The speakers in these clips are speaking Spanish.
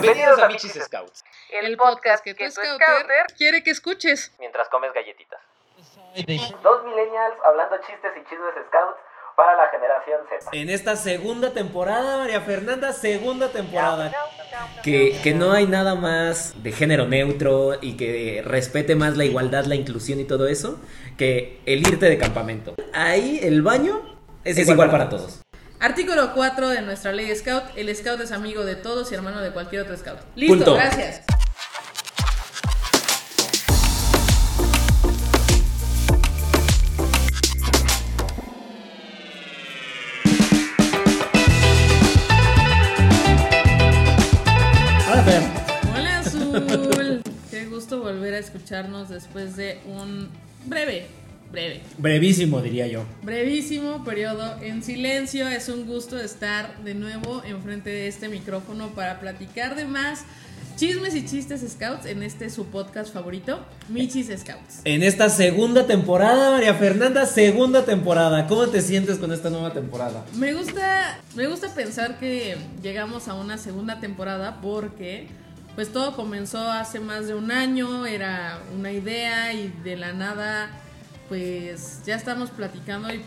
Bienvenidos a Michis Scouts. El podcast que tu scouter quiere que escuches. Mientras comes galletitas. Dos millennials hablando chistes y chismes scouts para la generación Z. En esta segunda temporada, María Fernanda, segunda temporada. Que, que no hay nada más de género neutro y que respete más la igualdad, la inclusión y todo eso que el irte de campamento. Ahí el baño es, igual, para todos. Artículo 4 de nuestra ley Scout. El Scout es amigo de todos y hermano de cualquier otro Scout. Listo, Punto. gracias. Hola, Fer. Hola Azul. Qué gusto volver a escucharnos después de un breve, breve, Brevísimo, diría yo. brevísimo periodo en silencio. Es un gusto estar de nuevo enfrente de este micrófono para platicar de más chismes y chistes Scouts en este su podcast favorito, Michis Scouts. En esta segunda temporada, María Fernanda, segunda temporada. ¿Cómo te sientes con esta nueva temporada? Me gusta, me gusta pensar que llegamos a una segunda temporada porque pues todo comenzó hace más de un año, era una idea y de la nada pues ya estamos platicando y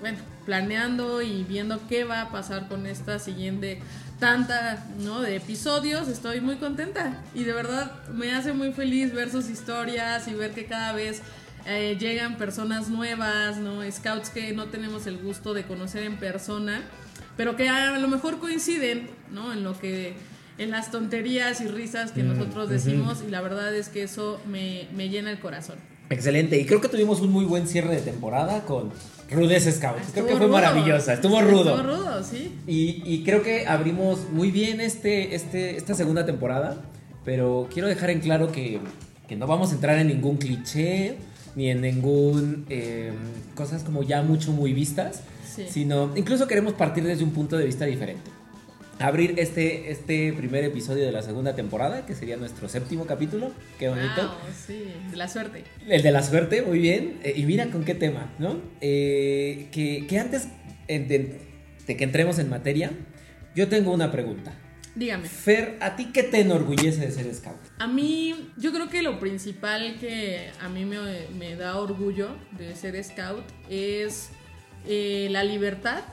bueno, planeando y viendo qué va a pasar con esta siguiente tanta, ¿no? de episodios. Estoy muy contenta y de verdad me hace muy feliz ver sus historias y ver que cada vez eh, llegan personas nuevas, ¿no? Scouts que no tenemos el gusto de conocer en persona, pero que a lo mejor coinciden, ¿no? En lo que, en las tonterías y risas que nosotros decimos y la verdad es que eso me, me llena el corazón. Excelente. Y creo que tuvimos un muy buen cierre de temporada con Rudes Scouts. Creo Estuvo que fue rudo. maravillosa. Estuvo rudo. Estuvo rudo, sí. Y, y creo que abrimos muy bien este, este, esta segunda temporada, pero quiero dejar en claro que, que no vamos a entrar en ningún cliché, ni en ningún eh, cosas como ya mucho muy vistas, Sí. sino incluso queremos partir desde un punto de vista diferente. Abrir este, este primer episodio de la segunda temporada, que sería nuestro séptimo capítulo, qué bonito. Wow, sí, de la suerte. El de la suerte, muy bien. Eh, y mira con qué tema, ¿no? Eh, que, que antes de, de que entremos en materia, yo tengo una pregunta. Dígame. Fer, ¿a ti qué te enorgullece de ser scout? A mí, yo creo que lo principal que a mí me, me da orgullo de ser scout es eh, la libertad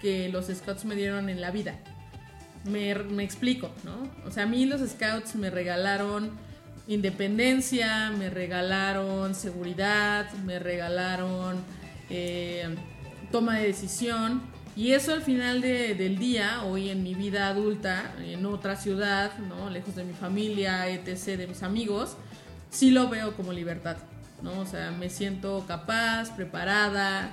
que los scouts me dieron en la vida. Me, me explico, ¿no? O sea, a mí los scouts me regalaron independencia, me regalaron seguridad, me regalaron eh, toma de decisión. Y eso al final de- del día, hoy en mi vida adulta, en otra ciudad, ¿no? lejos de mi familia, etc., de mis amigos, sí lo veo como libertad. ¿no? O sea, me siento capaz, preparada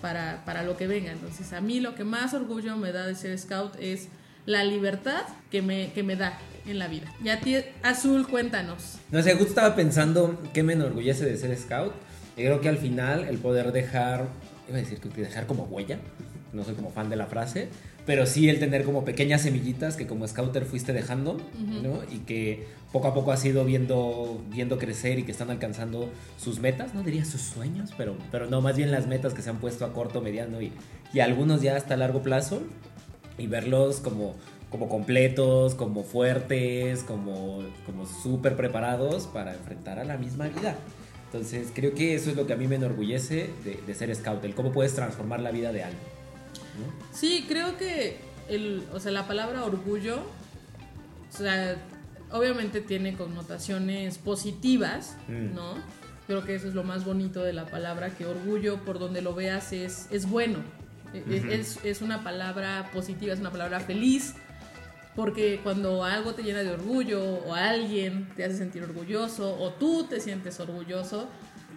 para, para lo que venga. Entonces, a mí lo que más orgullo me da de ser scout es la libertad que me, que me da en la vida. Y a ti, Azul, cuéntanos. No sé, justo estaba pensando qué me enorgullece de ser scout. Y creo que al final el poder dejar, iba a decir que dejar como huella, no soy como fan de la frase, pero sí el tener como pequeñas semillitas que como scouter fuiste dejando, ¿no? Y que poco a poco has ido viendo, viendo crecer y que están alcanzando sus metas, no diría sus sueños, pero, pero no, más bien las metas que se han puesto a corto, mediano y, y algunos ya hasta largo plazo y verlos como, como completos, como fuertes, como, como súper preparados para enfrentar a la misma vida. Entonces creo que eso es lo que a mí me enorgullece de, de ser scout, el cómo puedes transformar la vida de alguien. ¿no? Sí, creo que el, o sea, la palabra orgullo, o sea, obviamente tiene connotaciones positivas, Mm. ¿no? Creo que eso es lo más bonito de la palabra, que orgullo, por donde lo veas, es, es bueno. Es, es- es una palabra positiva, es una palabra feliz, porque cuando algo te llena de orgullo, o alguien te hace sentir orgulloso, o tú te sientes orgulloso,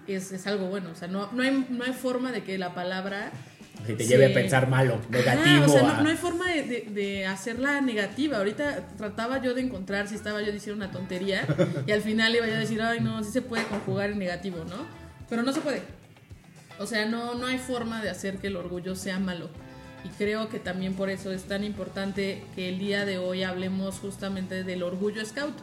es, es algo bueno. O sea, no, no, hay, no hay forma de que la palabra Si te lleve a pensar malo, negativo. Ajá, o sea, no, no hay forma de, de- de hacerla negativa. Ahorita trataba yo de encontrar si estaba yo diciendo una tontería y al final iba yo a decir, ay, no, sí se puede conjugar en negativo, ¿no? Pero no se puede. O sea, no, no hay forma de hacer que el orgullo sea malo. Y creo que también por eso es tan importante que el día de hoy hablemos justamente del orgullo scout.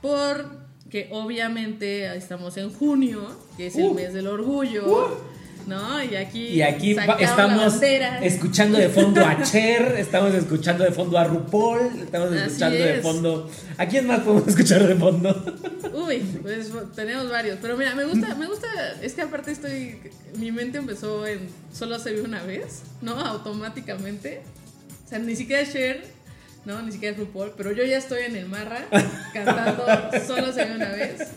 Porque obviamente estamos en junio, que es el Uh. mes del orgullo. ¿No? Y aquí, Y estamos escuchando de fondo a Cher, estamos escuchando de fondo a RuPaul, estamos Así escuchando de fondo. ¿A quién más podemos escuchar de fondo? Uy, pues tenemos varios. Pero mira, me gusta, me gusta, es que aparte estoy, mi mente empezó en solo se vio una vez, ¿no? Automáticamente. O sea, ni siquiera Cher, ¿no? Ni siquiera es RuPaul, pero yo ya estoy en el marra cantando solo se vio una vez.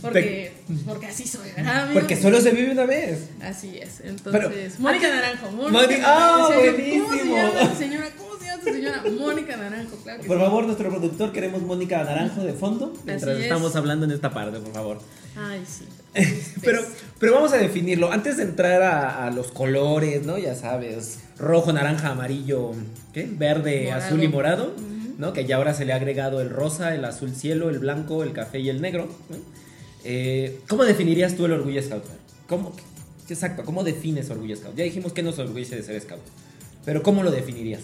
Porque, porque así soy, ¿verdad, amigo? Porque solo se vive una vez. Así es. Entonces, Pero, Mónica ¿a qué- Naranjo. Mónica- ¡Ah, Naranjo. ¿Cómo se llama tu señora? ¿Cómo se llama señora? Mónica Naranjo, claro que Por sí. favor, nuestro productor, queremos Mónica Naranjo de fondo mientras es. estamos hablando en esta parte, por favor. Ay, sí. Pero, pero vamos a definirlo. Antes de entrar a, a los colores, ¿no? Ya sabes, rojo, naranja, amarillo, ¿qué? Verde, Morado. azul y morado, ¿no? Que ya ahora se le ha agregado el rosa, el azul cielo, el blanco, el café y el negro. ¿no? Eh, ¿Cómo definirías tú el orgullo scout? ¿Cómo, exacto, ¿cómo defines orgullo scout? Ya dijimos que nos orgullece de ser scout, pero ¿cómo lo definirías?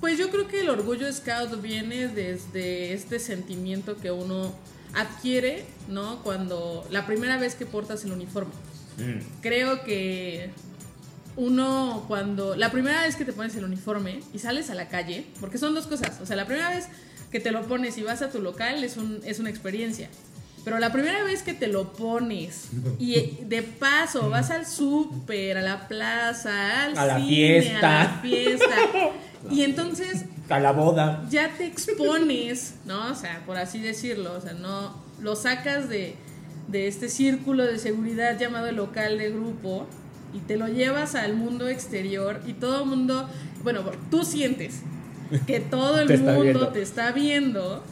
Pues yo creo que el orgullo scout viene desde este sentimiento que uno adquiere, ¿no? Cuando la primera vez que portas el uniforme. Creo que uno cuando la primera vez que te pones el uniforme y sales a la calle, porque son dos cosas, o sea, la primera vez que te lo pones y vas a tu local es un es una experiencia. Pero la primera vez que te lo pones y de paso vas al súper, a la plaza, al A la cine, fiesta. a la fiesta, y entonces A la boda. ya te expones, ¿no? O sea, por así decirlo, o sea, no lo sacas de, de este círculo de seguridad llamado el local de grupo y te lo llevas al mundo exterior y todo el mundo, bueno, tú sientes que todo el Te mundo te está viendo,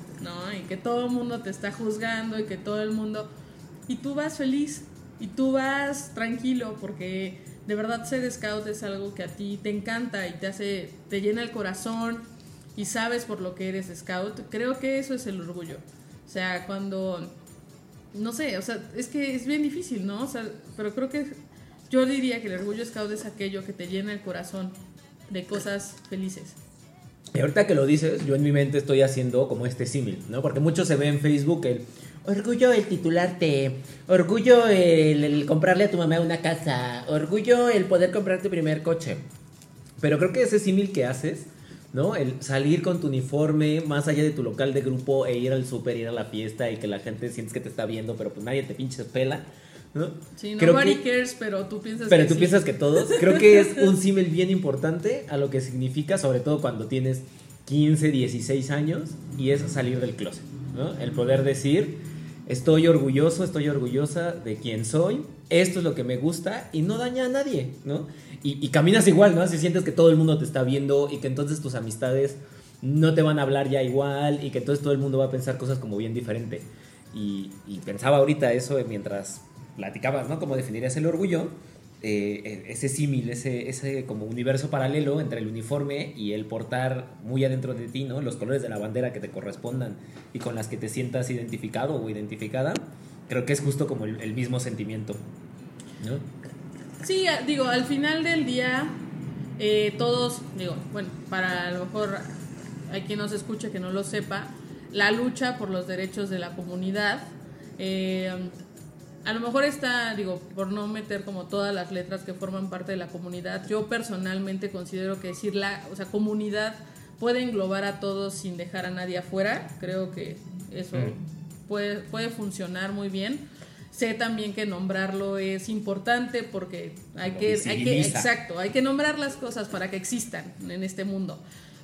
Y que todo el mundo te está juzgando y que todo el mundo... Y tú vas feliz y tú vas tranquilo porque de verdad ser scout es algo que a ti te encanta y te hace, te llena el corazón y sabes por lo que eres scout. Creo que eso es el orgullo. O sea, cuando, no sé, o sea, es que es bien difícil, ¿no? O pero creo que yo diría que el orgullo scout es aquello que te llena el corazón de cosas felices. Y ahorita que lo dices, yo en mi mente estoy haciendo como este símil, ¿no? Porque mucho se ve en Facebook el orgullo el titularte, orgullo el, el comprarle a tu mamá una casa, orgullo el poder comprar tu primer coche. Pero creo que ese símil que haces, ¿no? El salir con tu uniforme más allá de tu local de grupo e ir al súper, ir a la fiesta y que la gente sientes que te está viendo, pero pues nadie te pinches pela, ¿no? Sí, Creo nobody que- cares, pero tú piensas pero que tú sí. piensas que todos. Creo que es un símil bien importante a lo que significa, sobre todo cuando tienes 15, 16 años, y es salir del closet. ¿no? El poder decir, estoy orgulloso, estoy orgullosa de quién soy, esto es lo que me gusta, y no daña a nadie, ¿no? Y, y caminas igual, ¿no? Si sientes que todo el mundo te está viendo y que entonces tus amistades no te van a hablar ya igual y que entonces todo el mundo va a pensar cosas como bien diferente. Y, y pensaba ahorita eso mientras platicabas, ¿no? Cómo definirías el orgullo. eh, ese símil, ese, ese como universo paralelo entre el uniforme y el portar muy adentro de ti, ¿no? Los colores de la bandera que te correspondan y con las que te sientas identificado o identificada, creo que es justo como el, el mismo sentimiento, ¿no? Sí, digo, al final del día, eh, todos, digo, bueno, para a lo mejor hay quien nos escuche que no lo sepa, la lucha por los derechos de la comunidad, eh, a lo mejor está, digo, por no meter como todas las letras que forman parte de la comunidad, yo personalmente considero que decir la, o sea, comunidad puede englobar a todos sin dejar a nadie afuera, creo que eso Mm. puede, puede funcionar muy bien. Sé también que nombrarlo es importante porque hay Lo que, hay que, exacto, hay que nombrar las cosas para que existan en este mundo.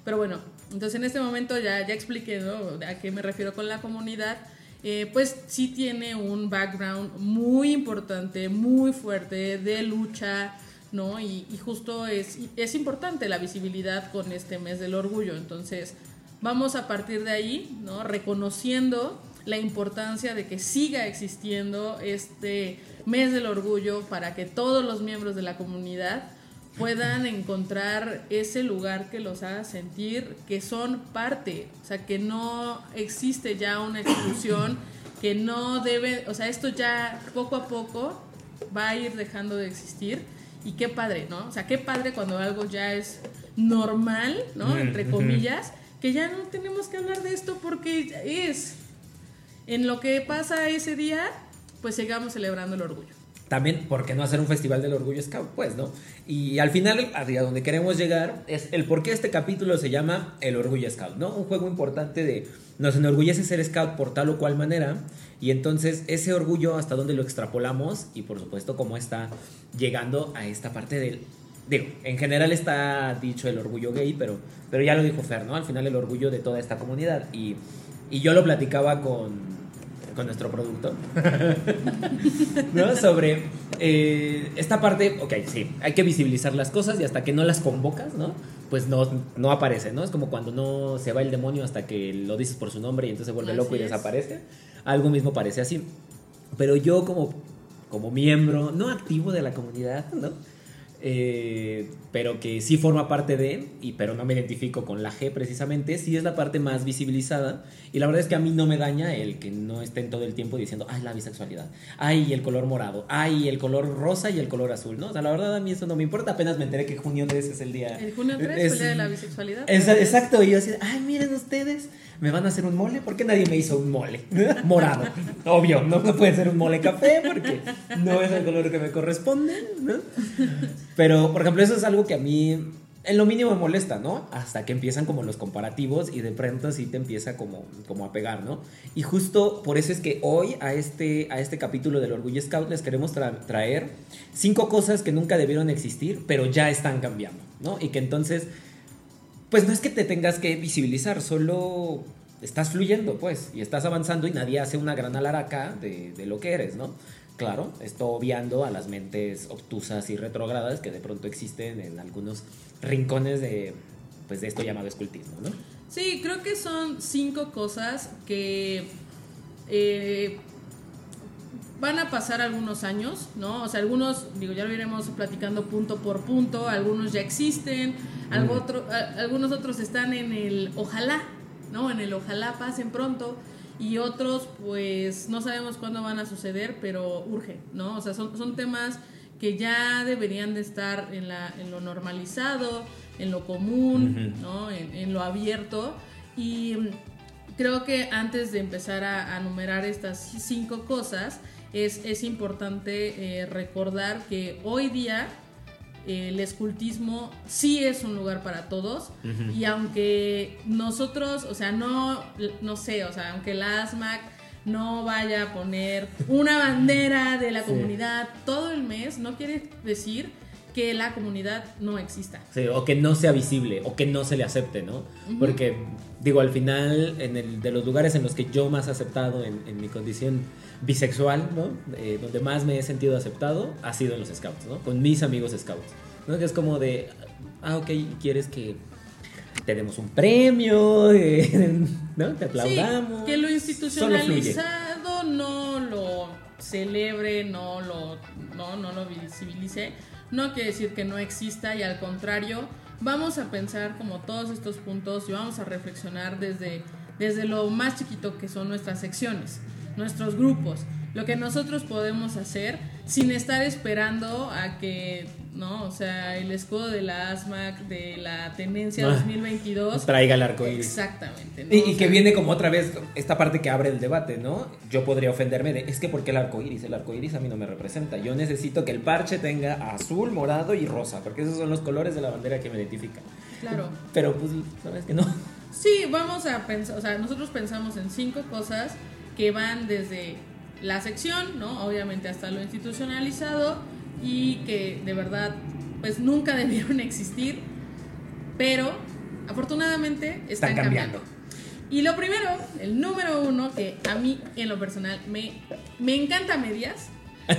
Pero bueno, entonces en este momento ya, ya expliqué ¿no? a qué me refiero con la comunidad. Eh, pues sí tiene un background muy importante, muy fuerte de lucha, ¿no? Y, y justo es, es importante la visibilidad con este mes del orgullo. Entonces, vamos a partir de ahí, ¿no? Reconociendo la importancia de que siga existiendo este mes del orgullo para que todos los miembros de la comunidad puedan encontrar ese lugar que los haga sentir que son parte, o sea, que no existe ya una exclusión, que no debe, o sea, esto ya poco a poco va a ir dejando de existir y qué padre, ¿no? O sea, qué padre cuando algo ya es normal, ¿no? Entre comillas, que ya no tenemos que hablar de esto porque es. En lo que pasa ese día, pues sigamos celebrando el orgullo. También, ¿por qué no hacer un festival del orgullo scout? Pues, ¿no? Y al final, a donde queremos llegar, es el por qué este capítulo se llama El orgullo scout, ¿no? Un juego importante de, nos enorgullece ser scout por tal o cual manera, y entonces ese orgullo, hasta dónde lo extrapolamos, y por supuesto, cómo está llegando a esta parte del... Digo, en general está dicho el orgullo gay, pero, pero ya lo dijo Fer, ¿no? Al final el orgullo de toda esta comunidad. Y, y yo lo platicaba con, con nuestro producto, ¿no? Sobre eh, esta parte, ok, sí, hay que visibilizar las cosas y hasta que no las convocas, ¿no? Pues no, no aparece, ¿no? Es como cuando no se va el demonio hasta que lo dices por su nombre y entonces se vuelve Así loco y es. desaparece. Algo mismo parece así. Pero yo como, como miembro, no activo de la comunidad, ¿no? Eh, pero que sí forma parte de, y pero no me identifico con la G precisamente, sí es la parte más visibilizada. Y la verdad es que a mí no me daña el que no estén todo el tiempo diciendo, ay, la bisexualidad, ay, el color morado, ay, el color rosa y el color azul, ¿no? O sea, la verdad a mí eso no me importa. Apenas me enteré que junio 3 es el día. El junio 3 fue es- el día de la bisexualidad. es- exacto, y yo así, ay, miren ustedes, me van a hacer un mole. ¿Por qué nadie me hizo un mole? Morado. Obvio, no me puede ser un mole café porque no es el color que me corresponde, ¿no? Pero, por ejemplo, eso es algo que a mí en lo mínimo me molesta, ¿no? Hasta que empiezan como los comparativos y de pronto sí te empieza como, como a pegar, ¿no? Y justo por eso es que hoy a este, a este capítulo del Orgullo Scout les queremos tra- traer cinco cosas que nunca debieron existir, pero ya están cambiando, ¿no? Y que entonces pues no es que te tengas que visibilizar, solo estás fluyendo, pues, y estás avanzando y nadie hace una gran alaraca de, de lo que eres, ¿no? Claro, esto obviando a las mentes obtusas y retrógradas que de pronto existen en algunos rincones de, pues, de esto llamado escultismo, ¿no? Sí, creo que son cinco cosas que eh, van a pasar algunos años, ¿no? O sea, algunos, digo, ya lo iremos platicando punto por punto, algunos ya existen, algo Mm. otro, a- algunos otros están en el ojalá, ¿no? En el ojalá pasen pronto y otros pues no sabemos cuándo van a suceder, pero urge, ¿no? O sea, son, son temas que ya deberían de estar en, la, en lo normalizado, en lo común. ¿no? En, en lo abierto y creo que antes de empezar a, a numerar estas cinco cosas, es, es importante eh, recordar que hoy día el escultismo sí es un lugar para todos y aunque nosotros, o sea, no, no sé, o sea, aunque la ASMAC no vaya a poner una bandera de la Sí. comunidad todo el mes, no quiere decir que la comunidad no exista. Sí, o que no sea visible, o que no se le acepte, ¿no? Porque, digo, al final, en el, de los lugares en los que yo más he aceptado en, en mi condición bisexual, ¿no? Eh, donde más me he sentido aceptado, ha sido en los scouts, ¿no? Con mis amigos scouts, ¿no? Que es como de, ah, ok, ¿quieres que te demos un premio? Eh, ¿No? Te aplaudamos. Sí, que lo institucionalizado no lo celebre, no lo, no, no lo visibilice. No quiere decir que no exista y al contrario, vamos a pensar como todos estos puntos y vamos a reflexionar desde, desde lo más chiquito que son nuestras secciones, nuestros grupos, lo que nosotros podemos hacer sin estar esperando a que, ¿no? O sea, el escudo de la ASMAC, de la tenencia Ah, 2022. Traiga el arco iris. Exactamente. ¿no? Y, que sea, viene como otra vez esta parte que abre el debate, ¿no? Yo podría ofenderme de, es que ¿por qué el arco iris? El arco iris a mí no me representa. Yo necesito que el parche tenga azul, morado y rosa, porque esos son los colores de la bandera que me identifican. Claro. Pero pues, ¿sabes que no? Sí, vamos a pensar, o sea, nosotros pensamos en cinco cosas que van desde la sección, ¿no? Obviamente hasta lo institucionalizado y que de verdad, pues nunca debieron existir, pero afortunadamente están, Están cambiando. cambiando. Y lo primero, el número uno, que a mí en lo personal me, me encanta medias,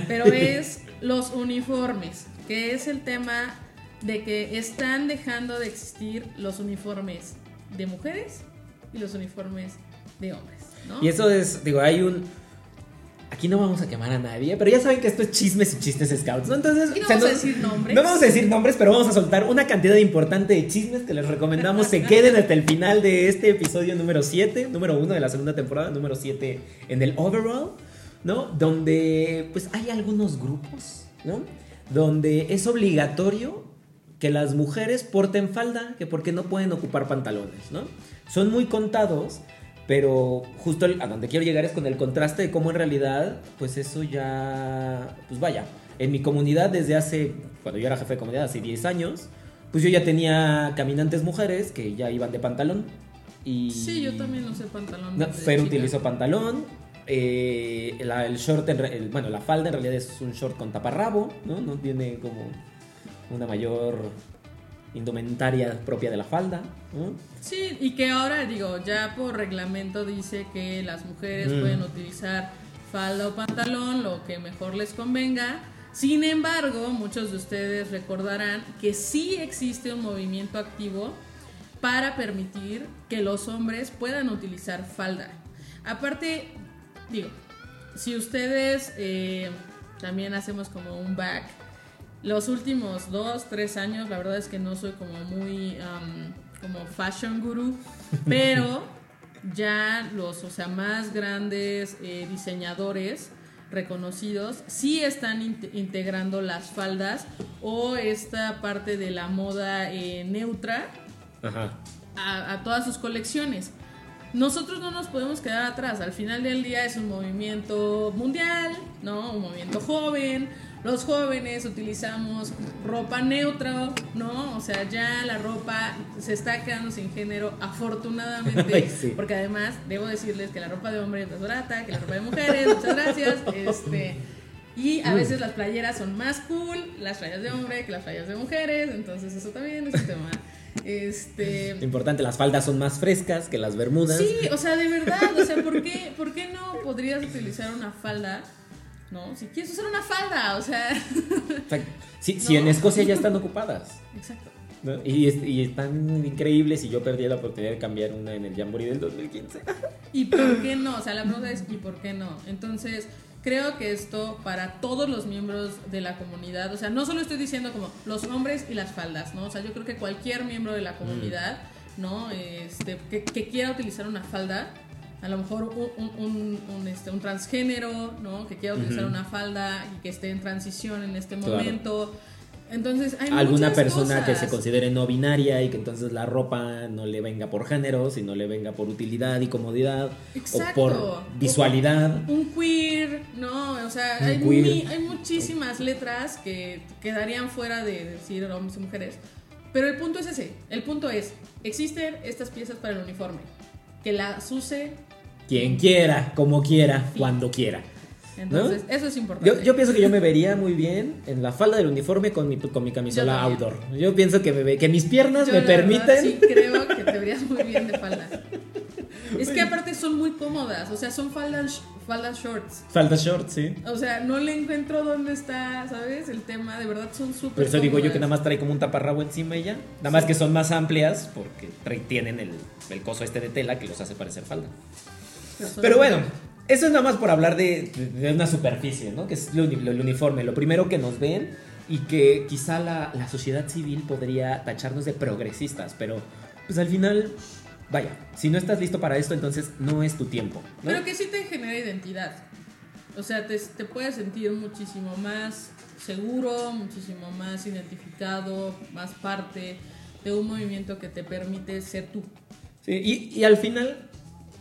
pero es los uniformes, que es el tema de que están dejando de existir los uniformes de mujeres y los uniformes de hombres, ¿no? Y eso es, digo, hay un... Aquí no vamos a quemar a nadie, pero ya saben que esto es chismes y chistes scouts, ¿no? Entonces... No o sea, vamos a decir nombres. No vamos a decir nombres, pero vamos a soltar una cantidad importante de chismes que les recomendamos se queden hasta el final de este episodio número 7, número 1 de la segunda temporada, número 7 en el overall, ¿no? Donde pues hay algunos grupos, ¿no? Donde es obligatorio que las mujeres porten falda, que porque no pueden ocupar pantalones, ¿no? Son muy contados, pero justo a donde quiero llegar es con el contraste de cómo en realidad, pues eso ya, pues vaya, en mi comunidad desde hace, cuando yo era jefe de comunidad, hace 10 años, pues yo ya tenía caminantes mujeres que ya iban de pantalón. Y Sí, yo también usé pantalón. No, Fer chica. utilizó pantalón. eh, la- el short, en re- el- bueno, la falda en realidad es un short con taparrabo, ¿no? No tiene como una mayor indumentaria propia de la falda. Sí, y que ahora, digo, ya por reglamento dice que las mujeres Mm. pueden utilizar falda o pantalón, lo que mejor les convenga. Sin embargo, muchos de ustedes recordarán que sí existe un movimiento activo para permitir que los hombres puedan utilizar falda. Aparte, digo, si ustedes eh, también hacemos como un back, los últimos dos, tres años, la verdad es que no soy como muy am, como fashion guru, pero ya los, o sea, más grandes eh, diseñadores reconocidos sí están in- integrando las faldas o esta parte de la moda eh, neutra Ajá. a, a todas sus colecciones. Nosotros no nos podemos quedar atrás. Al final del día es un movimiento mundial, ¿no? Un movimiento joven. Los jóvenes utilizamos ropa neutra, ¿no? O sea, ya la ropa se está quedando sin género, afortunadamente. Ay, sí. Porque además, debo decirles que la ropa de hombre es más barata que la ropa de mujeres. Muchas gracias. Este. Y a veces las playeras son más cool, las playas de hombre que las playas de mujeres, entonces eso también es un tema. Este, Importante, las faldas son más frescas que las bermudas. Sí, o sea, de verdad, o sea, ¿por qué, ¿por qué no podrías utilizar una falda? No, si quieres usar una falda, o sea, O sea, si No. en Escocia ya están ocupadas. exacto. ¿no? Y, es- y están increíbles y yo perdí la oportunidad de cambiar una en el Jamboree del 2015. ¿Y por qué no? O sea, la pregunta es ¿y por qué no? Entonces, creo que esto para todos los miembros de la comunidad, o sea, no solo estoy diciendo como los hombres y las faldas, ¿no? O sea, yo creo que cualquier miembro de la comunidad, ¿no? Este, que, que quiera utilizar una falda, a lo mejor un, un, un- este, un transgénero, ¿no? Que quiera utilizar Ujú. una falda y que esté en transición en este Claro. momento. Entonces, hay Alguna persona que cosas. se considere no binaria y que entonces la ropa no le venga por género, sino le venga por utilidad y comodidad Exacto. o por visualidad. un queer, ¿no? O sea, hay, muy- hay muchísimas letras que quedarían fuera de decir hombres y mujeres. Pero el punto es ese. El punto es, existen estas piezas para el uniforme. Que las use. Quien quiera, como quiera, cuando quiera. Entonces, eso es importante. Yo, yo pienso que yo me vería muy bien en la falda del uniforme con mi, con mi camisola Yo outdoor. Yo pienso que, me que mis piernas Yo, me la verdad, permiten. sí, creo que te verías muy bien de falda. Es que aparte son muy cómodas. O sea, son faldas, faldas shorts. Falda short, sí. O sea, no le encuentro dónde está, ¿sabes? El tema, de verdad son súper Por eso digo yo que cómodas. nada más trae como un taparrabo encima y ya. Nada más que son más amplias porque trae- tienen el, el coso este de tela que los hace parecer falda. Pero bueno, eso es nada más por hablar de, de- de una superficie, ¿no? Que es lo lo- el uniforme, lo primero que nos ven y que quizá la, la sociedad civil podría tacharnos de progresistas, pero pues al final, vaya, si no estás listo para esto, entonces no es tu tiempo, ¿no? Pero que sí te genera identidad. O sea, te, te puedes sentir muchísimo más seguro, muchísimo más identificado, más parte de un movimiento que te permite ser tú. Sí, y, y al final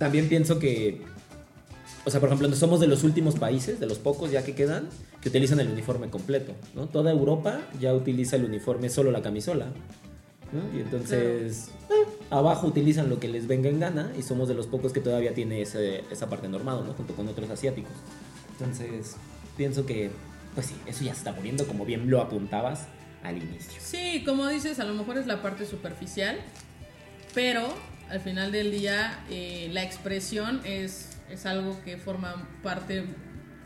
también pienso que, o sea, por ejemplo, somos de los últimos países, de los pocos ya que quedan, que utilizan el uniforme completo, ¿no? Toda Europa ya utiliza el uniforme solo la camisola, ¿no? Y entonces eh, abajo utilizan lo que les venga en gana y somos de los pocos que todavía tiene ese- esa parte normado, ¿no? Junto con otros asiáticos. Entonces, pienso que, pues sí, eso ya se está muriendo, como bien lo apuntabas al inicio. Sí, como dices, a lo mejor es la parte superficial, pero al final del día eh, la expresión es, es algo que forma parte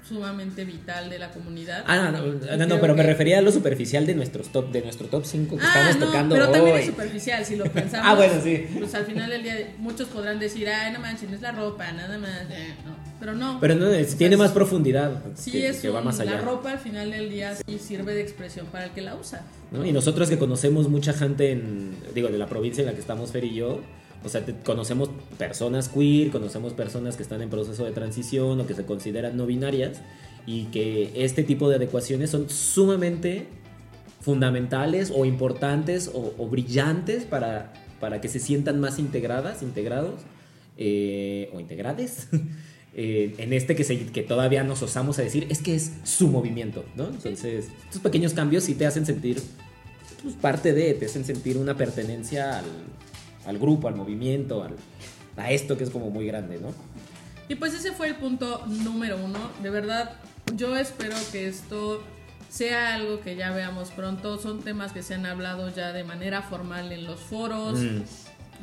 sumamente vital de la comunidad. Ah, no, no, no, pero me refería a lo superficial de nuestros top, de nuestro top 5 que Ah, estamos no, tocando pero también es superficial, si lo pensamos. Ah, bueno, sí. Pues al final del día muchos podrán decir, ay, no manches, no es la ropa, nada más. eh, no. Pero no. Pero no, es- tiene más profundidad. Sí, que, es que va más allá. la ropa al final del día sí sirve de expresión para el que la usa. ¿no? Y nosotros que conocemos mucha gente en, digo, de la provincia en la que estamos Fer y yo, o sea, conocemos personas queer, conocemos personas que están en proceso de transición o que se consideran no binarias y que este tipo de adecuaciones son sumamente fundamentales o importantes o, o brillantes para, para que se sientan más integradas, integrados eh, o integrades eh, en este que, se- que todavía nos osamos a decir, es que es su movimiento, ¿no? Entonces, estos pequeños cambios sí te hacen sentir pues, parte de, te hacen sentir una pertenencia al, al grupo, al movimiento, al- a esto que es como muy grande, ¿no? Y pues ese fue el punto número uno. De verdad, yo espero que esto sea algo que ya veamos pronto. Son temas que se han hablado ya de manera formal en los foros. Mm.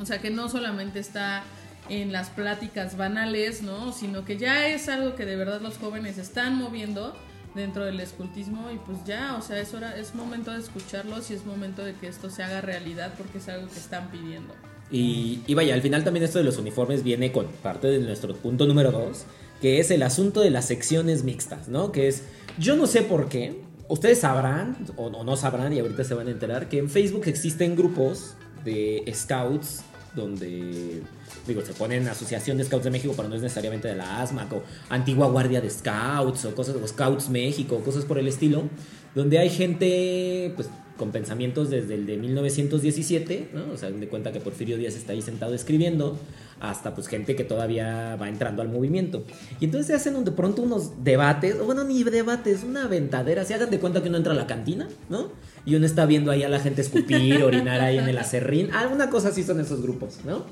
O sea, que no solamente está en las pláticas banales, ¿no? Sino que ya es algo que de verdad los jóvenes están moviendo dentro del escultismo y pues ya, o sea, es hora, es momento de escucharlos y es momento de que esto se haga realidad porque es algo que están pidiendo. Y, vaya, al final también esto de los uniformes viene con parte de nuestro punto número dos, que es el asunto de las secciones mixtas, ¿no? Que es, yo no sé por qué, ustedes sabrán o, o no sabrán y ahorita se van a enterar que en Facebook existen grupos de scouts donde, digo, se ponen Asociación de Scouts de México, pero no es necesariamente de la ASMAC o Antigua Guardia de Scouts o cosas, o Scouts México, cosas por el estilo, donde hay gente, pues, con pensamientos desde el de 1917, ¿no? O sea, de cuenta que Porfirio Díaz está ahí sentado escribiendo, hasta pues gente que todavía va entrando al movimiento. Y entonces se hacen de pronto unos debates, bueno, ni debates, una aventadera, se hagan de cuenta que uno entra a la cantina, ¿no? Y uno está viendo ahí a la gente escupir, orinar ahí en el acerrín, alguna cosa así son esos grupos, ¿no?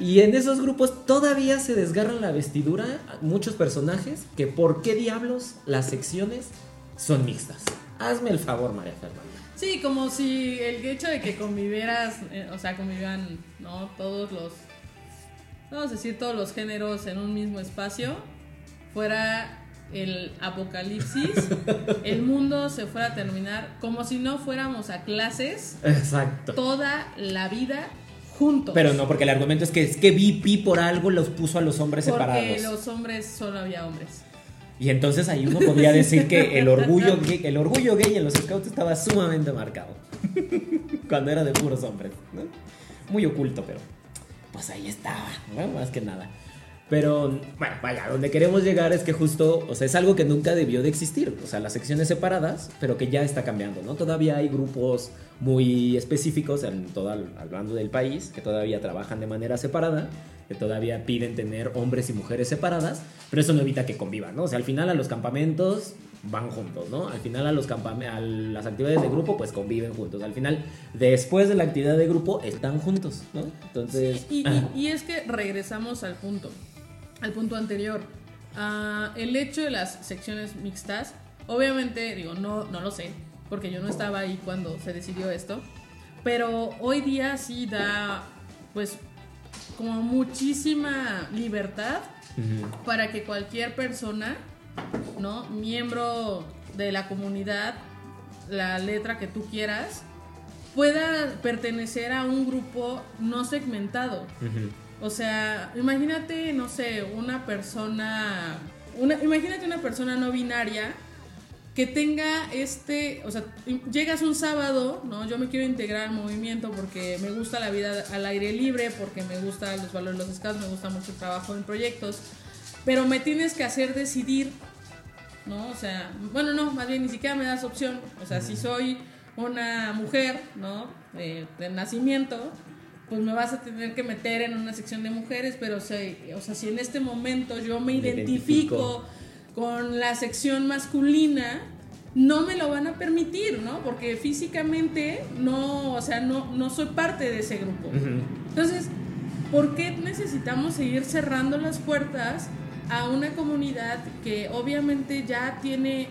Y en esos grupos todavía se desgarran la vestidura muchos personajes que por qué diablos las secciones son mixtas. Hazme el favor, María Fernanda. Sí, como si el hecho de que convivieras, eh, o sea, convivan, ¿no? Todos los, vamos a decir, todos los géneros en un mismo espacio, fuera el apocalipsis, el mundo se fuera a terminar como si no fuéramos a clases Exacto. toda la vida juntos. Pero no, porque el argumento es que es que VP por algo los puso a los hombres Porque separados. los hombres solo había hombres. Y entonces ahí uno podría decir que el orgullo gay, el orgullo gay en los scouts estaba sumamente marcado. Cuando era de puros hombres. ¿no? Muy oculto, pero pues ahí estaba, ¿no? más que nada. Pero, bueno, vaya, donde queremos llegar es que justo, o sea, es algo que nunca debió de existir. O sea, las secciones separadas, pero que ya está cambiando, ¿no? Todavía hay grupos muy específicos, en todo, hablando del país, que todavía trabajan de manera separada, que todavía piden tener hombres y mujeres separadas, pero eso no evita que convivan, ¿no? O sea, al final a los campamentos van juntos, ¿no? Al final a, los a las actividades de grupo pues conviven juntos. Al final, después de la actividad de grupo, están juntos, ¿no? Entonces... Y, y- y es que regresamos al punto, al punto anterior. Ah, el hecho de las secciones mixtas, obviamente, digo, no, no lo sé, porque yo no estaba ahí cuando se decidió esto, pero hoy día sí da, pues, como muchísima libertad para que cualquier persona, ¿no? Miembro de la comunidad, la letra que tú quieras, pueda pertenecer a un grupo no segmentado. O sea, imagínate, no sé, una persona, una, imagínate una persona no binaria que tenga este, o sea, llegas un sábado, ¿no? Yo me quiero integrar al movimiento porque me gusta la vida al aire libre, porque me gustan los valores de los scouts, me gusta mucho el trabajo en proyectos, pero me tienes que hacer decidir, ¿no? O sea, bueno, no, más bien ni siquiera me das opción, o sea, si soy una mujer, ¿no? De, de nacimiento, pues me vas a tener que meter en una sección de mujeres, pero o sea, o sea si en este momento yo me Me identifico, identifico. Con la sección masculina, no me lo van a permitir, ¿no? Porque físicamente no, o sea, no, no soy parte de ese grupo. Entonces, ¿por qué necesitamos seguir cerrando las puertas a una comunidad que obviamente ya tiene,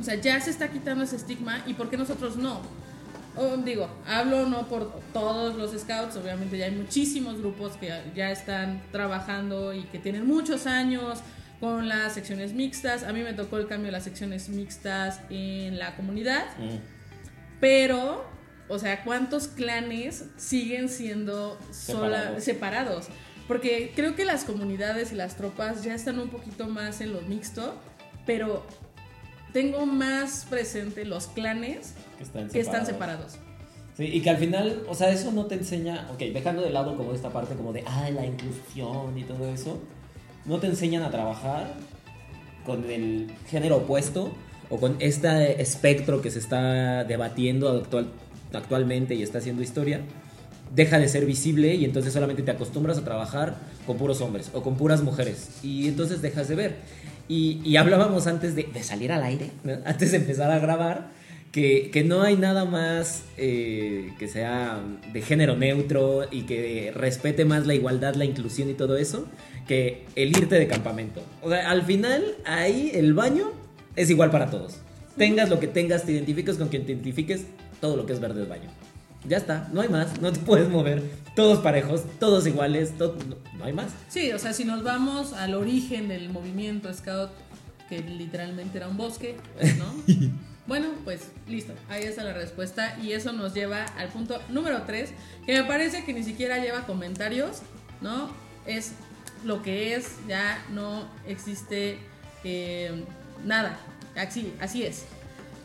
o sea, ya se está quitando ese estigma y por qué nosotros no? O, digo, hablo no por todos los scouts, obviamente ya hay muchísimos grupos que ya están trabajando y que tienen muchos años con las secciones mixtas. A mí me tocó el cambio de las secciones mixtas en la comunidad. Mm. Pero, o sea, ¿cuántos clanes siguen siendo sola- Separados. Porque creo que las comunidades y las tropas ya están un poquito más en lo mixto, pero tengo más presente los clanes Que están que están separados. separados. Sí, y que al final, o sea, eso no te enseña, ok, dejando de lado como esta parte como de, ah, la inclusión y todo eso, no te enseñan a trabajar con el género opuesto o con este espectro que se está debatiendo actual, actualmente y está haciendo historia deja de ser visible y entonces solamente te acostumbras a trabajar con puros hombres o con puras mujeres y entonces dejas de ver. Y, y hablábamos antes de, salir al aire, antes de empezar a grabar, que, que no hay nada más eh, que sea de género neutro y que respete más la igualdad, la inclusión y todo eso, que el irte de campamento. O sea, al final, ahí el baño es igual para todos. Tengas lo que tengas, te identifiques con quien te identifiques, todo lo que es verde es baño. Ya está, no hay más, no te puedes mover. Todos parejos, todos iguales, todo, no, no hay más. Sí, o sea, si nos vamos al origen del movimiento Scout, que literalmente era un bosque, ¿no? bueno, pues listo, ahí está la respuesta y eso nos lleva al punto número 3, que me parece que ni siquiera lleva comentarios, ¿no? Es lo que es, ya no existe eh, nada, así, así es.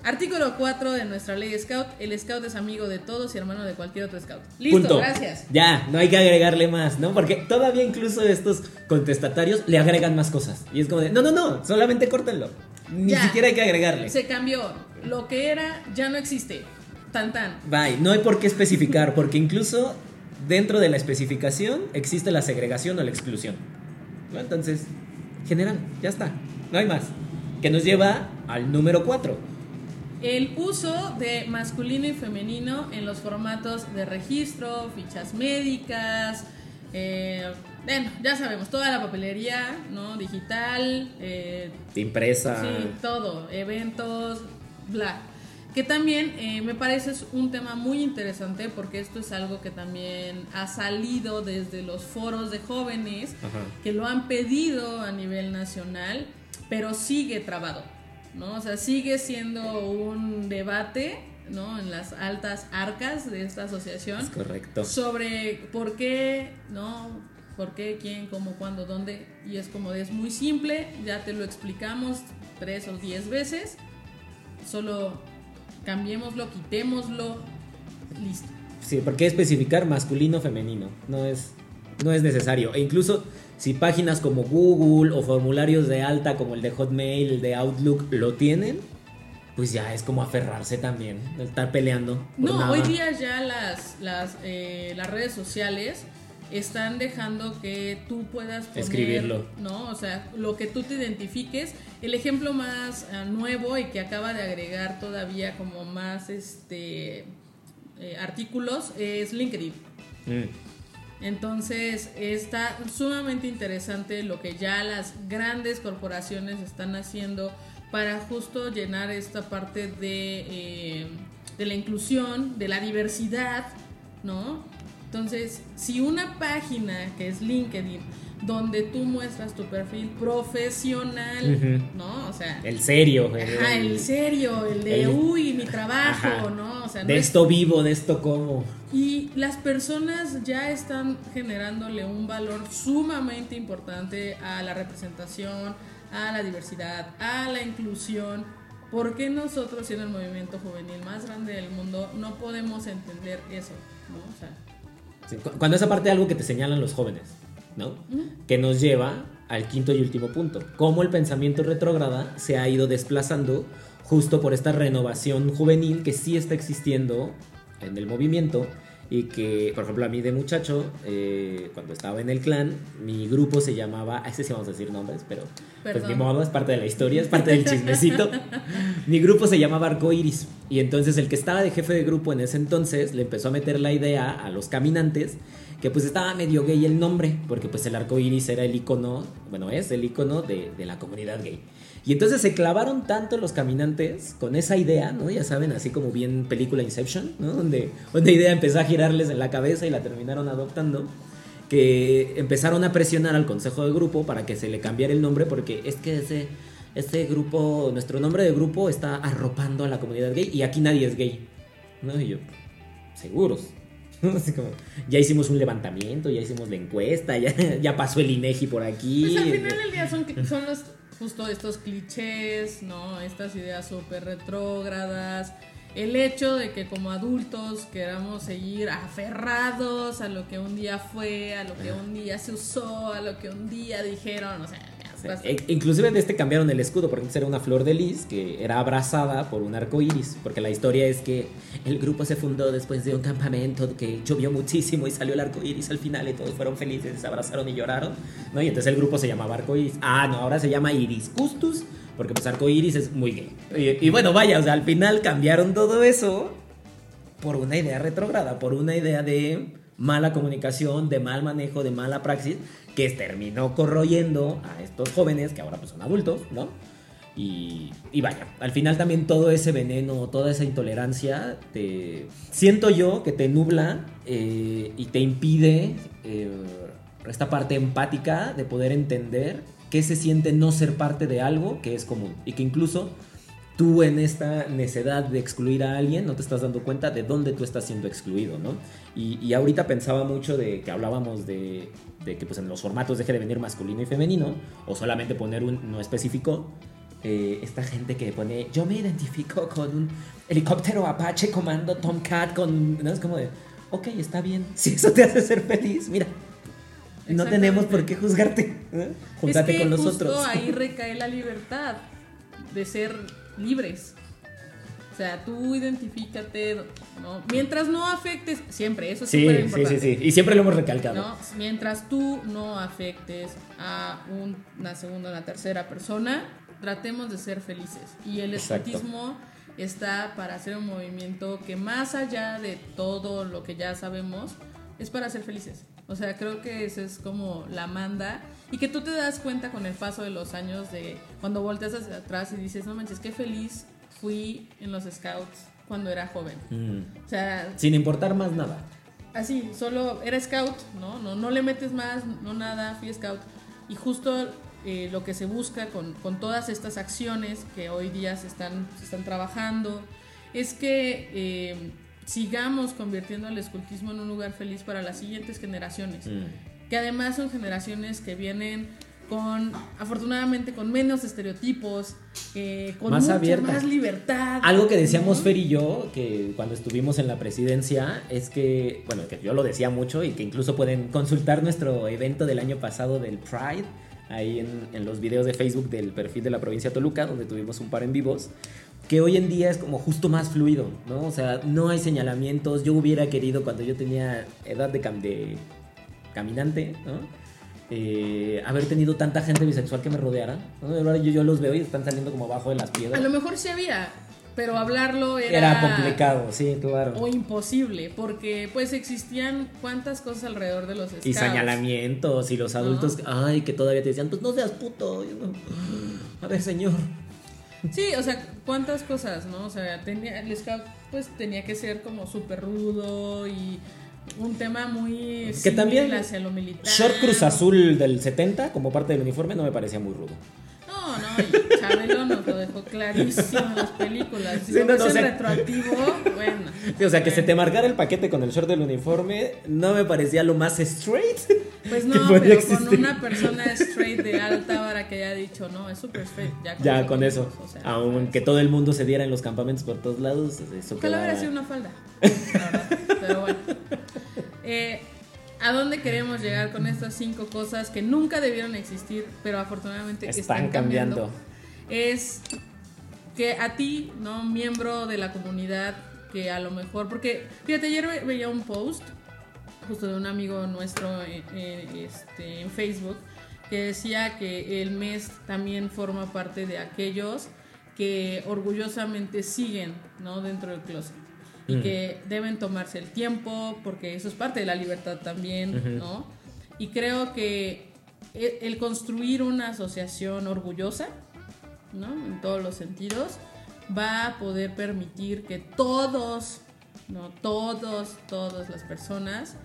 Artículo 4 de nuestra ley Scout, el Scout es amigo de todos y hermano de cualquier otro Scout. Listo, Punto. gracias. Ya, no hay que agregarle más, ¿no? Porque todavía incluso estos contestatarios le agregan más cosas. Y es como de, no, no, no, solamente córtenlo. Ni Ya. siquiera hay que agregarle. Se cambió, lo que era ya no existe. Tan tan. Bye, no hay por qué especificar, porque incluso dentro de la especificación existe la segregación o la exclusión. ¿no? Entonces, general, ya está, no hay más. Que nos lleva al número 4. El uso de masculino y femenino en los formatos de registro, fichas médicas, eh, bueno, ya sabemos, toda la papelería, ¿no? Digital, eh, Impresa. sí, todo, eventos, bla. Que también eh, me parece es un tema muy interesante porque esto es algo que también ha salido desde los foros de jóvenes Ajá. que lo han pedido a nivel nacional, pero sigue trabado, ¿no? O sea, sigue siendo un debate, ¿no? En las altas arcas de esta asociación Es correcto. sobre por qué, ¿no? ¿Por qué, quién, cómo, cuándo, dónde? Y es como, es muy simple, ya te lo explicamos tres o diez veces, solo cambiémoslo, quitémoslo, listo. Sí, ¿por qué especificar masculino femenino? No es, no es necesario. E incluso si páginas como Google o formularios de alta como el de Hotmail, el de Outlook lo tienen, pues ya es como aferrarse también, estar peleando. No, nada. hoy día ya las, las, eh, las redes sociales están dejando que tú puedas poner, Escribirlo. ¿no? O sea, lo que tú te identifiques. El ejemplo más ah, nuevo y que acaba de agregar todavía como más este eh, artículos es LinkedIn. Mm. Entonces está sumamente interesante lo que ya las grandes corporaciones están haciendo para justo llenar esta parte de, eh, de la inclusión, de la diversidad, ¿no? Entonces, si una página que es LinkedIn, donde tú muestras tu perfil profesional. ¿no? O sea, El serio. el- ajá, el serio, el de, el- uy, mi trabajo, Ajá. ¿no? O sea, no de es- esto vivo, de esto como. y las personas ya están generándole un valor sumamente importante a la representación, a la diversidad, a la inclusión. ¿Por qué nosotros, siendo el movimiento juvenil más grande del mundo, no podemos entender eso? ¿no? O sea, Sí, cu- Cuando esa parte de algo que te señalan los jóvenes, ¿no? Que nos lleva al quinto y último punto. Cómo el pensamiento retrógrada se ha ido desplazando justo por esta renovación juvenil que sí está existiendo en el movimiento y que, por ejemplo, a mí de muchacho, eh, cuando estaba en el clan, mi grupo se llamaba, a ese sí vamos a decir nombres, pero pues Perdón. ni modo, es parte de la historia, es parte del chismecito. mi grupo se llamaba Arco Iris y entonces el que estaba de jefe de grupo en ese entonces le empezó a meter la idea a los caminantes que pues estaba medio gay el nombre, porque pues el arco iris era el icono, bueno, es el icono de, de la comunidad gay. Y entonces se clavaron tanto los caminantes con esa idea, ¿no? Ya saben, así como bien película Inception, ¿no? Donde una idea empezó a girarles en la cabeza y la terminaron adoptando, que empezaron a presionar al consejo de grupo para que se le cambiara el nombre, porque es que ese, ese grupo, nuestro nombre de grupo está arropando a la comunidad gay y aquí nadie es gay, ¿no? Y yo, seguros. Así como, ya hicimos un levantamiento, ya hicimos la encuesta, ya, ya pasó el INEGI por aquí. Pues al final del día son, son los, justo estos clichés, ¿no? Estas ideas súper retrógradas. El hecho de que como adultos queramos seguir aferrados a lo que un día fue, a lo que un día se usó, a lo que un día dijeron, o sea, Sí. E- inclusive de este cambiaron el escudo, porque antes era una flor de lis que era abrazada por un arco iris. Porque la historia es que el grupo se fundó después de un campamento que llovió muchísimo y salió el arco iris al final y todos fueron felices, se abrazaron y lloraron. ¿no? Y entonces el grupo se llamaba arco iris. Ah, no, ahora se llama iris custus, porque pues arco iris es muy gay. Y, bueno, vaya, o sea, al final cambiaron todo eso por una idea retrógrada, por una idea de mala comunicación, de mal manejo, de mala praxis, que terminó corroyendo a estos jóvenes que ahora pues son adultos, ¿no? Y, y vaya, al final también todo ese veneno, toda esa intolerancia, te siento yo que te nubla eh, y te impide eh, esta parte empática de poder entender qué se siente no ser parte de algo que es común y que incluso tú en esta necedad de excluir a alguien no te estás dando cuenta de dónde tú estás siendo excluido, ¿no? Y, ahorita pensaba mucho de que hablábamos de, de que pues en los formatos deje de venir masculino y femenino, o solamente poner un no específico. eh, esta gente que pone, yo me identifico con un helicóptero Apache comando Tomcat con... ¿no? Es como de, ok, está bien, si eso te hace ser feliz, mira. No tenemos por qué juzgarte. ¿eh? Júntate es que con justo nosotros. ahí recae la libertad de ser libres. O sea, tú identifícate, ¿no? Mientras no afectes, siempre, eso es Sí, súper importante. sí, sí. Y siempre lo hemos recalcado. ¿no? Mientras tú no afectes a un- una segunda o una tercera persona, tratemos de ser felices. Y el Exacto. está para hacer un movimiento que más allá de todo lo que ya sabemos, es para ser felices. O sea, creo que esa es como la manda y que tú te das cuenta con el paso de los años de cuando volteas hacia atrás y dices, no manches, qué feliz fui en los scouts cuando era joven. Mm. O sea, Sin importar más nada. así, solo era scout, ¿no? No, no le metes más, no nada, fui scout. Y justo eh, lo que se busca con, con todas estas acciones que hoy día se están, se están trabajando es que eh, sigamos convirtiendo el escultismo en un lugar feliz para las siguientes generaciones. Mm. Que además son generaciones que vienen con, afortunadamente, con menos estereotipos, eh, con Más mucha abiertas. más libertad. Algo que decíamos. Fer y yo, que cuando estuvimos en la presidencia, es que, bueno, que yo lo decía mucho y que incluso pueden consultar nuestro evento del año pasado del Pride, ahí en, en los videos de Facebook del perfil de la provincia de Toluca, donde tuvimos un par en vivos, que hoy en día es como justo más fluido, ¿no? O sea, no hay señalamientos. Yo hubiera querido cuando yo tenía edad de, cam- de caminante, ¿no? Eh, haber tenido tanta gente bisexual que me rodeara. ¿no? Ahora yo, yo los veo y están saliendo como abajo de las piedras. A lo mejor sí había, pero hablarlo era, Era complicado, sí, claro. o imposible, porque pues existían cuántas cosas alrededor de los scouts. Y señalamientos y los adultos, ay, que todavía te decían, pues no seas puto. Y uno, A ver, señor. Sí, o sea, cuántas cosas, ¿no? O sea, tenía, el scout pues tenía que ser como súper rudo y un tema muy Que también hacia lo militar. Short Cruz Azul del 70, como parte del uniforme, no me parecía muy rudo. No, no, y Chabelo nos lo dejó clarísimo en las películas. Si Sí, no, no, o sea- retroactivo, bueno. Sí, o sea, que se te marcara el paquete con el short del uniforme no me parecía lo más straight. Pues no, pero existir. con una persona straight de alta vara que haya dicho, no, es super straight. Ya con, Ya eso con eso, o sea, aunque todo el mundo se diera en los campamentos por todos lados, eso Ojalá hubiera sido una falda. la verdad, Pero bueno. Eh, ¿A dónde queremos llegar con estas cinco cosas que nunca debieron existir, pero afortunadamente Están están, cambiando? cambiando. Es que a ti, ¿no? Miembro de la comunidad, que a lo mejor. Porque, fíjate, ayer ve- veía un post justo de un amigo nuestro eh, eh, este, en Facebook que decía que el mes también forma parte de aquellos que orgullosamente siguen ¿no? dentro del closet y Mm. que deben tomarse el tiempo porque eso es parte de la libertad también, ¿no? Y creo que e- el construir una asociación orgullosa, ¿no? En todos los sentidos, va a poder permitir que todos, ¿no? Todos, todas las personas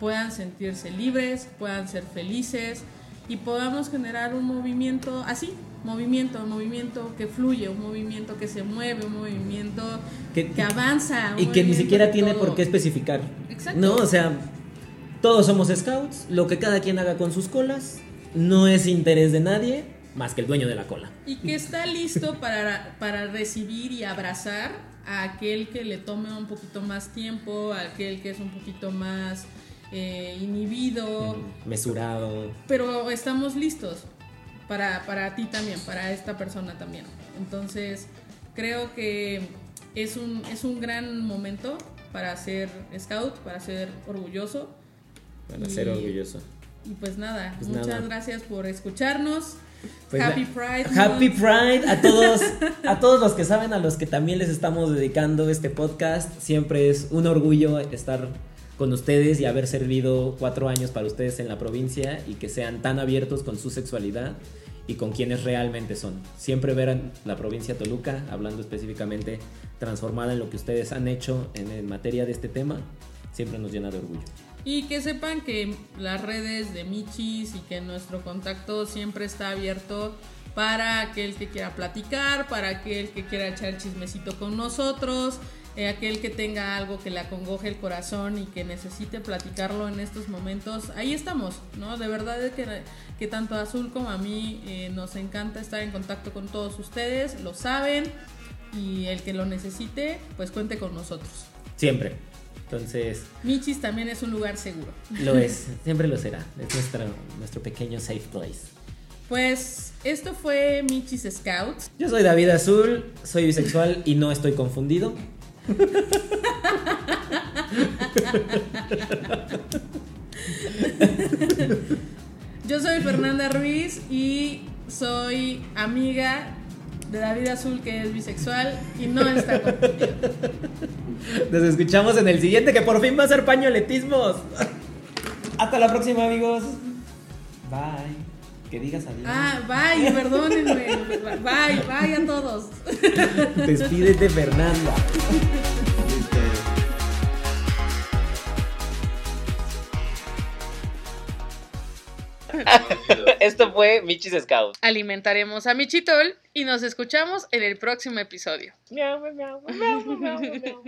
puedan sentirse libres, puedan ser felices y podamos generar un movimiento así, movimiento, un movimiento que fluye, un movimiento que se mueve, un movimiento Que- que, avanza. Y que ni siquiera tiene todo. por qué especificar. Exacto. No, o sea, todos somos scouts, lo que cada quien haga con sus colas no es interés de nadie más que el dueño de la cola. Y que está listo para, para recibir y abrazar a aquel que le tome un poquito más tiempo, a aquel que es un poquito más eh, inhibido, Mesurado. pero estamos listos. Para, para ti también, para esta persona también. Entonces, creo que es un, es un gran momento para ser scout, para ser orgulloso. Para ser Y- orgulloso. Y pues nada, Pues muchas nada. gracias por escucharnos. Pues Happy Pride. Happy Month. Pride a todos, a todos los que saben, a los que también les estamos dedicando este podcast. Siempre es un orgullo estar con ustedes y haber servido cuatro años para ustedes en la provincia y que sean tan abiertos con su sexualidad y con quienes realmente son. Siempre ver a la provincia de Toluca, hablando específicamente, transformada en lo que ustedes han hecho en, en materia de este tema, siempre nos llena de orgullo. Y que sepan que las redes de Michis y que nuestro contacto siempre está abierto para aquel que quiera platicar, para aquel que quiera echar chismecito con nosotros, eh, aquel que tenga algo que le acongoje el corazón y que necesite platicarlo en estos momentos. Ahí estamos, ¿no? De verdad es que, que tanto a Azul como a mí eh, nos encanta estar en contacto con todos ustedes, lo saben, y el que lo necesite, pues cuente con nosotros. Siempre. Entonces, Michis también es un lugar seguro. lo es, siempre lo será. Es nuestro, nuestro pequeño safe place. Pues esto fue Michis Scouts. Yo soy David Azul, soy bisexual y no estoy confundido. Yo soy Fernanda Ruiz y soy amiga de David Azul que es bisexual y no está confundido. Nos escuchamos en el siguiente que por fin va a ser pañoletismos. Hasta la próxima, amigos. Bye. Que digas adiós. Ah, bye, perdónenme. Bye, bye a todos. Despídete, Fernanda. Esto fue Michis Scouts. Alimentaremos a Michitol y nos escuchamos en el próximo episodio. Miau, miau, miau, miau, miau, miau.